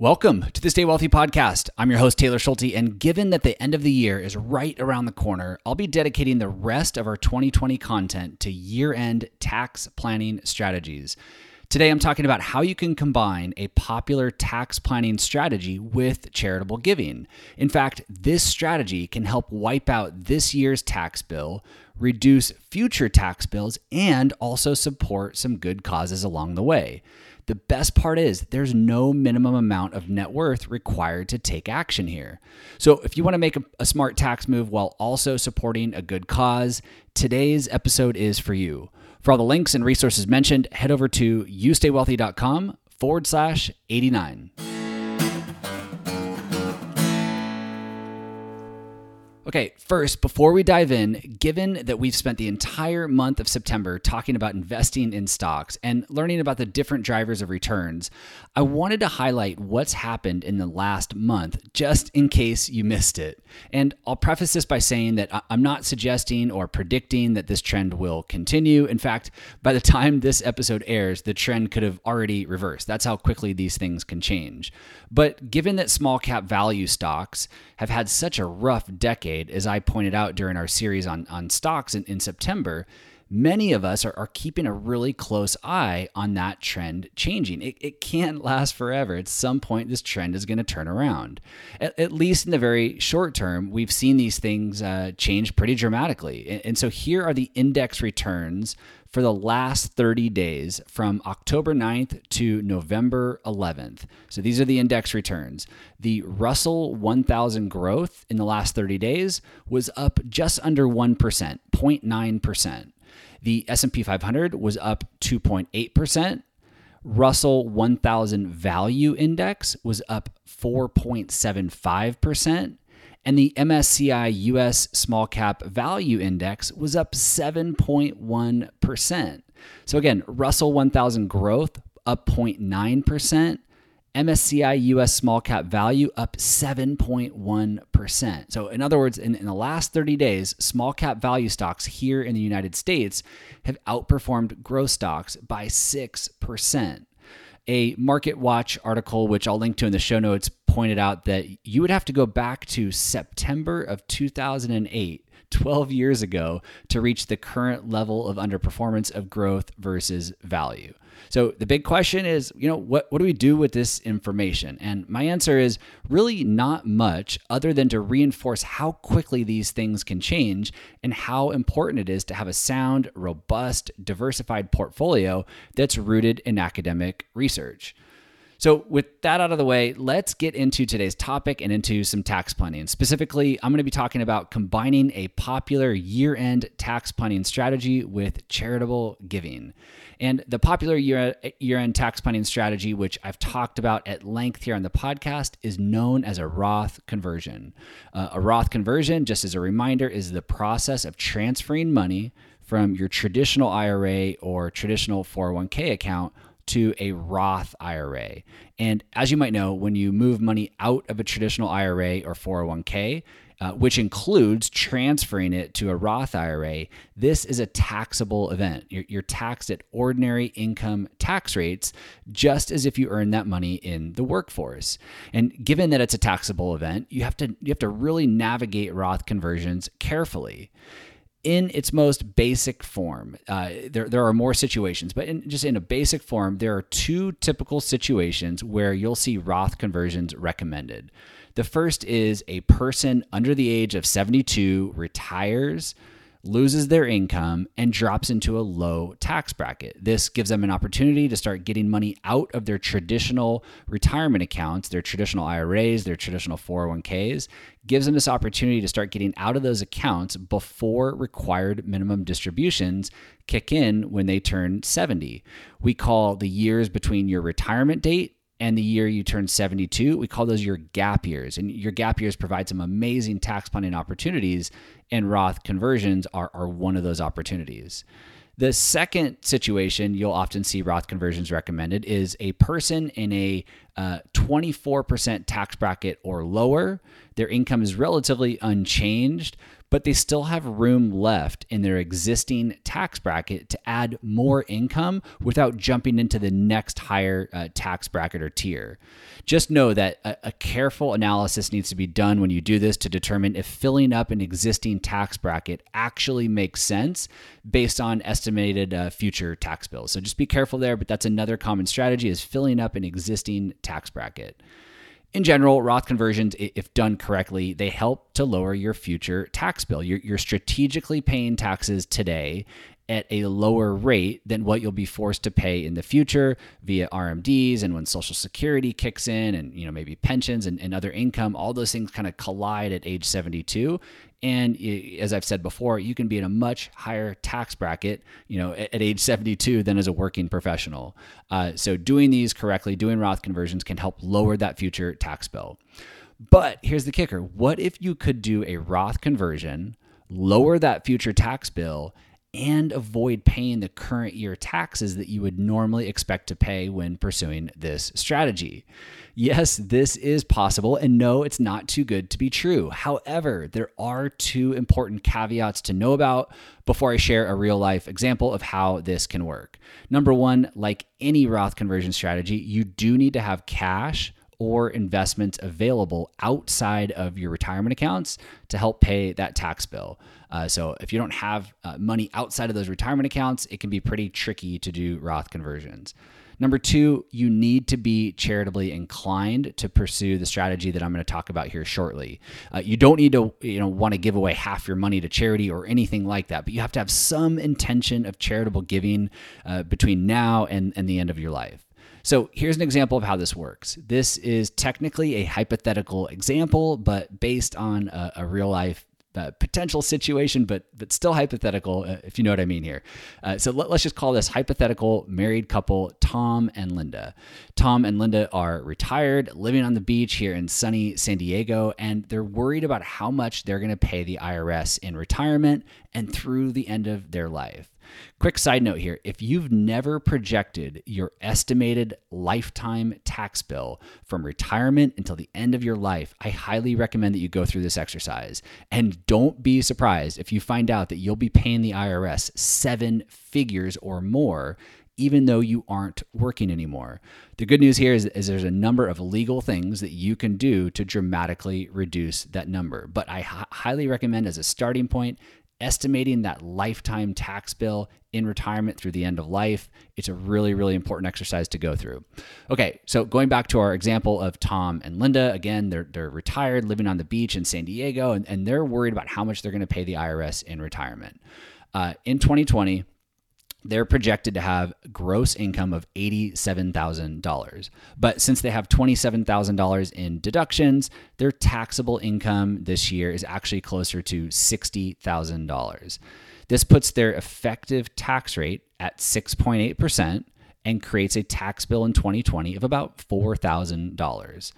Welcome to the Stay Wealthy podcast. I'm your host, Taylor Schulte, and given that the end of the year is right around the corner, I'll be dedicating the rest of our 2020 content to year end tax planning strategies. Today, I'm talking about how you can combine a popular tax planning strategy with charitable giving. In fact, this strategy can help wipe out this year's tax bill, reduce future tax bills, and also support some good causes along the way. The best part is there's no minimum amount of net worth required to take action here. So, if you want to make a, a, smart tax move while also supporting a good cause, today's episode is for you. For all the links and resources mentioned, head over to youstaywealthy.com forward slash 89. Okay, first, before we dive in, given that we've spent the entire month of September talking about investing in stocks and learning about the different drivers of returns, I wanted to highlight what's happened in the last month just in case you missed it. And I'll preface this by saying that I'm not suggesting or predicting that this trend will continue. In fact, by the time this episode airs, the trend could have already reversed. That's how quickly these things can change. But given that small cap value stocks have had such a rough decade, decade, as I pointed out during our series on, on stocks in, in September, many of us are, are keeping a really close eye on that trend changing. It, it can't last forever. At some point, this trend is going to turn around. At, at, least in the very short term, we've seen these things uh, change pretty dramatically. And, and so here are the index returns for the last 30 days from October 9th to November 11th. So these are the index returns. The Russell 1000 growth in the last 30 days was up just under 1%, 0.9%. The S&P 500 was up 2.8%. Russell 1000 value index was up 4.75% and the MSCI US Small Cap Value Index was up 7.1%. So again, Russell 1000 growth up 0.9%, MSCI US Small Cap Value up 7.1%. So, in other words, in, in, the last 30 days, small cap value stocks here in the United States have outperformed growth stocks by 6% a Market Watch article, which I'll link to in the show notes, pointed out that you would have to go back to September of 2008, 12 years ago, to reach the current level of underperformance of growth versus value. So the big question is, you know, what, what do we do with this information? And my answer is really not much other than to reinforce how quickly these things can change and how important it is to have a sound, robust, diversified portfolio that's rooted in academic research. So, with that out of the way, let's get into today's topic and into some tax planning. Specifically, I'm going to be talking about combining a popular year end tax planning strategy with charitable giving. And the popular year end tax planning strategy, which I've talked about at length here on the podcast, is known as a Roth conversion. Uh, a Roth conversion, just as a reminder, is the process of transferring money from your traditional IRA or traditional 401k account to a Roth IRA. And as you might know, when you move money out of a traditional IRA or 401k, uh, which includes transferring it to a Roth IRA, this is a taxable event. You're, you're, taxed at ordinary income tax rates, just as if you earn that money in the workforce. And given that it's a taxable event, you have to you have to really navigate Roth conversions carefully in its most basic form, uh, there, there are more situations, but in, just in a basic form, there are two typical situations where you'll see Roth conversions recommended. The first is a person under the age of 72 retires loses their income and drops into a low tax bracket. This gives them an opportunity to start getting money out of their traditional retirement accounts, their traditional IRAs, their traditional 401ks, gives them this opportunity to start getting out of those accounts before required minimum distributions kick in when they turn 70. We call the years between your retirement date and the year you turn 72, we call those your gap years. And your gap years provide some amazing tax planning opportunities, and Roth conversions are, are one of those opportunities. The second situation you'll often see Roth conversions recommended is a person in a uh, 24% tax bracket or lower. Their income is relatively unchanged, but they still have room left in their existing tax bracket to add more income without jumping into the next higher uh, tax bracket or tier. Just know that a, a careful analysis needs to be done when you do this to determine if filling up an existing tax bracket actually makes sense based on estimated uh, future tax bills. So just be careful there, but that's another common strategy is filling up an existing tax bracket in general, Roth conversions, if done correctly, they help to lower your future tax bill. You're, you're, strategically paying taxes today at a lower rate than what you'll be forced to pay in the future via RMDs and when Social Security kicks in and you know maybe pensions and, and other income, all those things kind of collide at age 72. And as I've said before, you can be in a much higher tax bracket, you know, at, at age 72 than as a working professional. Uh, so doing these correctly, doing Roth conversions can help lower that future tax bill. But here's the kicker: what if you could do a Roth conversion, lower that future tax bill? And avoid paying the current year taxes that you would normally expect to pay when pursuing this strategy. Yes, this is possible, and no, it's not too good to be true. However, there are two important caveats to know about before I share a real life example of how this can work. Number one, like any Roth conversion strategy, you do need to have cash or investments available outside of your retirement accounts to help pay that tax bill. Uh, so if you don't have uh, money outside of those retirement accounts, it can be pretty tricky to do Roth conversions. Number two, you need to be charitably inclined to pursue the strategy that I'm going to talk about here shortly. Uh, you don't need to, you know, want to give away half your money to charity or anything like that, but you have to have some intention of charitable giving uh, between now and, and the end of your life. So here's an example of how this works. This is technically a hypothetical example, but based on a, a real life uh, potential situation, but but still hypothetical, uh, if you know what I mean here. Uh, so let, us just call this hypothetical married couple Tom and Linda. Tom and Linda are retired, living on the beach here in sunny San Diego, and they're worried about how much they're going to pay the IRS in retirement and through the end of their life. Quick side note here if you've never projected your estimated lifetime tax bill from retirement until the end of your life, I highly recommend that you go through this exercise. And don't be surprised if you find out that you'll be paying the IRS seven figures or more even though you aren't working anymore. The good news here is, is, there's a number of legal things that you can do to dramatically reduce that number. But I h- highly recommend as a starting point, estimating that lifetime tax bill in retirement through the end of life. It's a really, really important exercise to go through. Okay, so going back to our example of Tom and Linda, again, they're, they're retired, living on the beach in San Diego, and, and they're worried about how much they're going to pay the IRS in retirement. Uh, in 2020, they're projected to have gross income of $87,000. But since they have $27,000 in deductions, their taxable income this year is actually closer to $60,000. This puts their effective tax rate at 6.8% and creates a tax bill in 2020 of about $4,000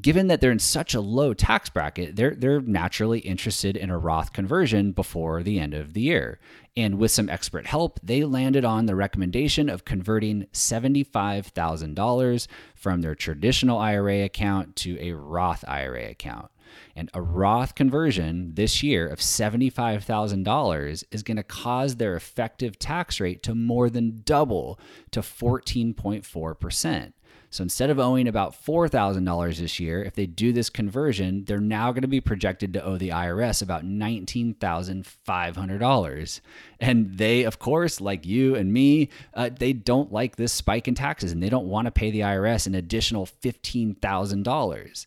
given that they're in such a low tax bracket, they're they're naturally interested in a Roth conversion before the end of the year. And with some expert help, they landed on the recommendation of converting $75,000 from their traditional IRA account to a Roth IRA account. And a Roth conversion this year of $75,000 is going to cause their effective tax rate to more than double to 14.4%. So instead of owing about $4,000 this year, if they do this conversion, they're now going to be projected to owe the IRS about $19,500. And they, of course, like you and me, uh, they don't like this spike in taxes and they don't want to pay the IRS an additional $15,000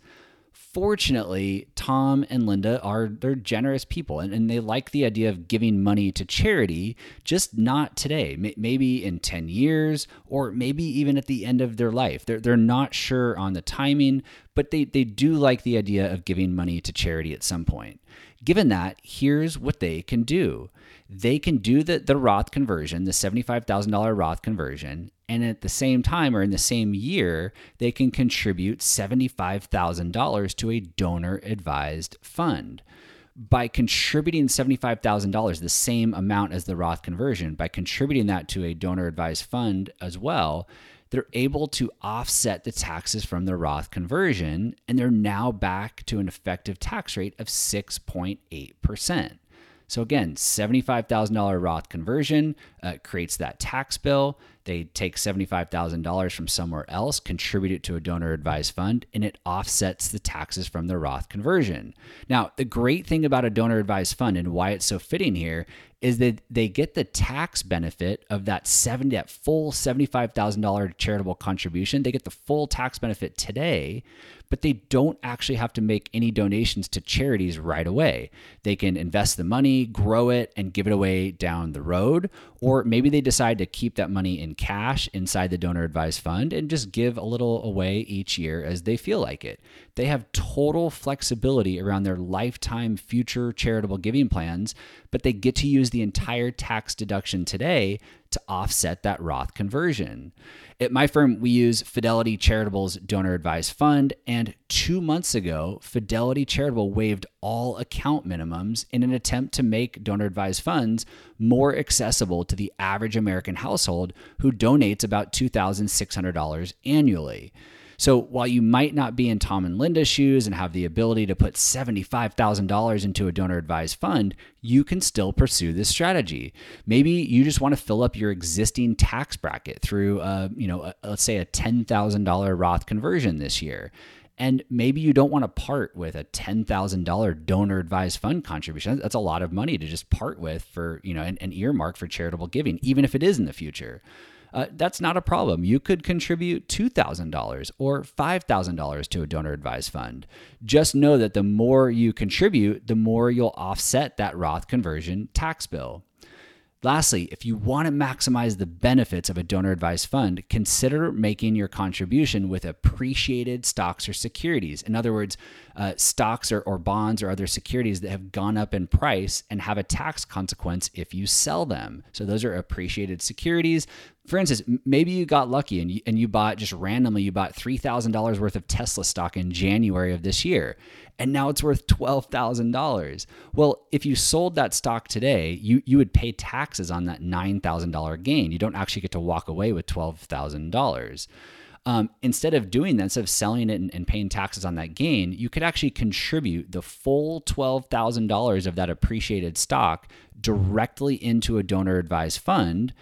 fortunately, Tom and Linda are they're generous people and, and they like the idea of giving money to charity, just not today. M- maybe in 10 years or maybe even at the end of their life. They're, they're not sure on the timing, but they, they do like the idea of giving money to charity at some point. Given that, here's what they can do. They can do the, the Roth conversion, the $75,000 Roth conversion, and at the same time or in the same year, they can contribute $75,000 to a donor advised fund. By contributing $75,000, the same amount as the Roth conversion, by contributing that to a donor advised fund as well, they're able to offset the taxes from the Roth conversion, and they're now back to an effective tax rate of 6.8%. So again, $75,000 Roth conversion uh, creates that tax bill. They take $75,000 from somewhere else, contribute it to a donor advised fund, and it offsets the taxes from the Roth conversion. Now, the great thing about a donor advised fund and why it's so fitting here is that they get the tax benefit of that 70 that full $75,000 charitable contribution. They get the full tax benefit today, but they don't actually have to make any donations to charities right away. They can invest the money, grow it, and give it away down the road. Or maybe they decide to keep that money in cash inside the donor advised fund and just give a little away each year as they feel like it. They have total flexibility around their lifetime future charitable giving plans, but they get to use the entire tax deduction today to offset that Roth conversion. At my firm, we use Fidelity Charitable's donor advised fund, and two months ago, Fidelity Charitable waived all account minimums in an attempt to make donor advised funds more accessible to the average American household who donates about $2,600 annually. So while you might not be in Tom and Linda's shoes and have the ability to put $75,000 into a donor advised fund, you can still pursue this strategy. Maybe you just want to fill up your existing tax bracket through, a, you know, a, let's say a $10,000 Roth conversion this year. And maybe you don't want to part with a $10,000 donor advised fund contribution. That's a lot of money to just part with for, you know, an, an earmark for charitable giving, even if it is in the future uh, that's not a problem. You could contribute $2,000 or $5,000 to a donor advised fund. Just know that the more you contribute, the more you'll offset that Roth conversion tax bill. Lastly, if you want to maximize the benefits of a donor advised fund, consider making your contribution with appreciated stocks or securities. In other words, uh, stocks or, or bonds or other securities that have gone up in price and have a tax consequence if you sell them. So, those are appreciated securities. For instance, maybe you got lucky and you, and you bought just randomly, you bought $3,000 worth of Tesla stock in January of this year, and now it's worth $12,000. Well, if you sold that stock today, you, you would pay taxes on that $9,000 gain. You don't actually get to walk away with $12,000. Um, instead of doing that, instead of selling it and, and, paying taxes on that gain, you could actually contribute the full $12,000 of that appreciated stock directly into a donor advised fund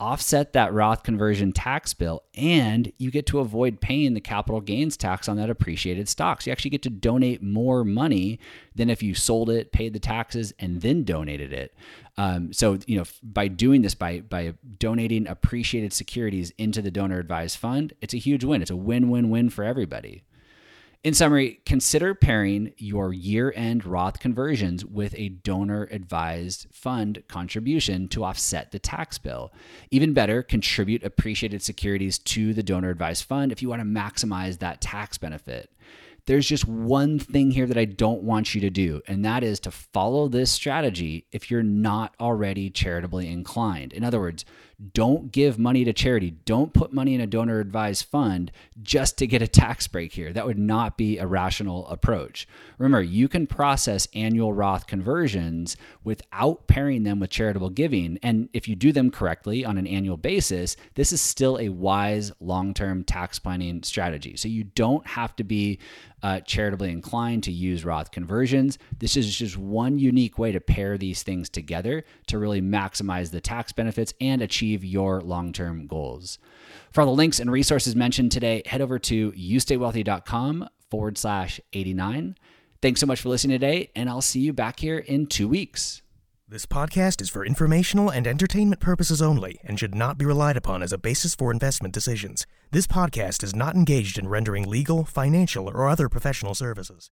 offset that Roth conversion tax bill, and you get to avoid paying the capital gains tax on that appreciated stock. So you actually get to donate more money than if you sold it, paid the taxes, and then donated it. Um, so you know, by doing this, by by donating appreciated securities into the donor advised fund, it's a huge win. It's a win-win-win for everybody. In summary, consider pairing your year end Roth conversions with a donor advised fund contribution to offset the tax bill. Even better, contribute appreciated securities to the donor advised fund if you want to maximize that tax benefit. There's just one thing here that I don't want you to do, and that is to follow this strategy if you're not already charitably inclined. In other words, don't give money to charity. Don't put money in a donor advised fund just to get a tax break here. That would not be a rational approach. Remember, you can process annual Roth conversions without pairing them with charitable giving. And if you do them correctly on an annual basis, this is still a wise long term tax planning strategy. So you don't have to be uh, charitably inclined to use Roth conversions. This is just one unique way to pair these things together to really maximize the tax benefits and achieve your long term goals. For all the links and resources mentioned today, head over to youstaywealthy.com forward slash 89. Thanks so much for listening today, and I'll see you back here in two weeks. This podcast is for informational and entertainment purposes only and should not be relied upon as a basis for investment decisions. This podcast is not engaged in rendering legal, financial, or other professional services.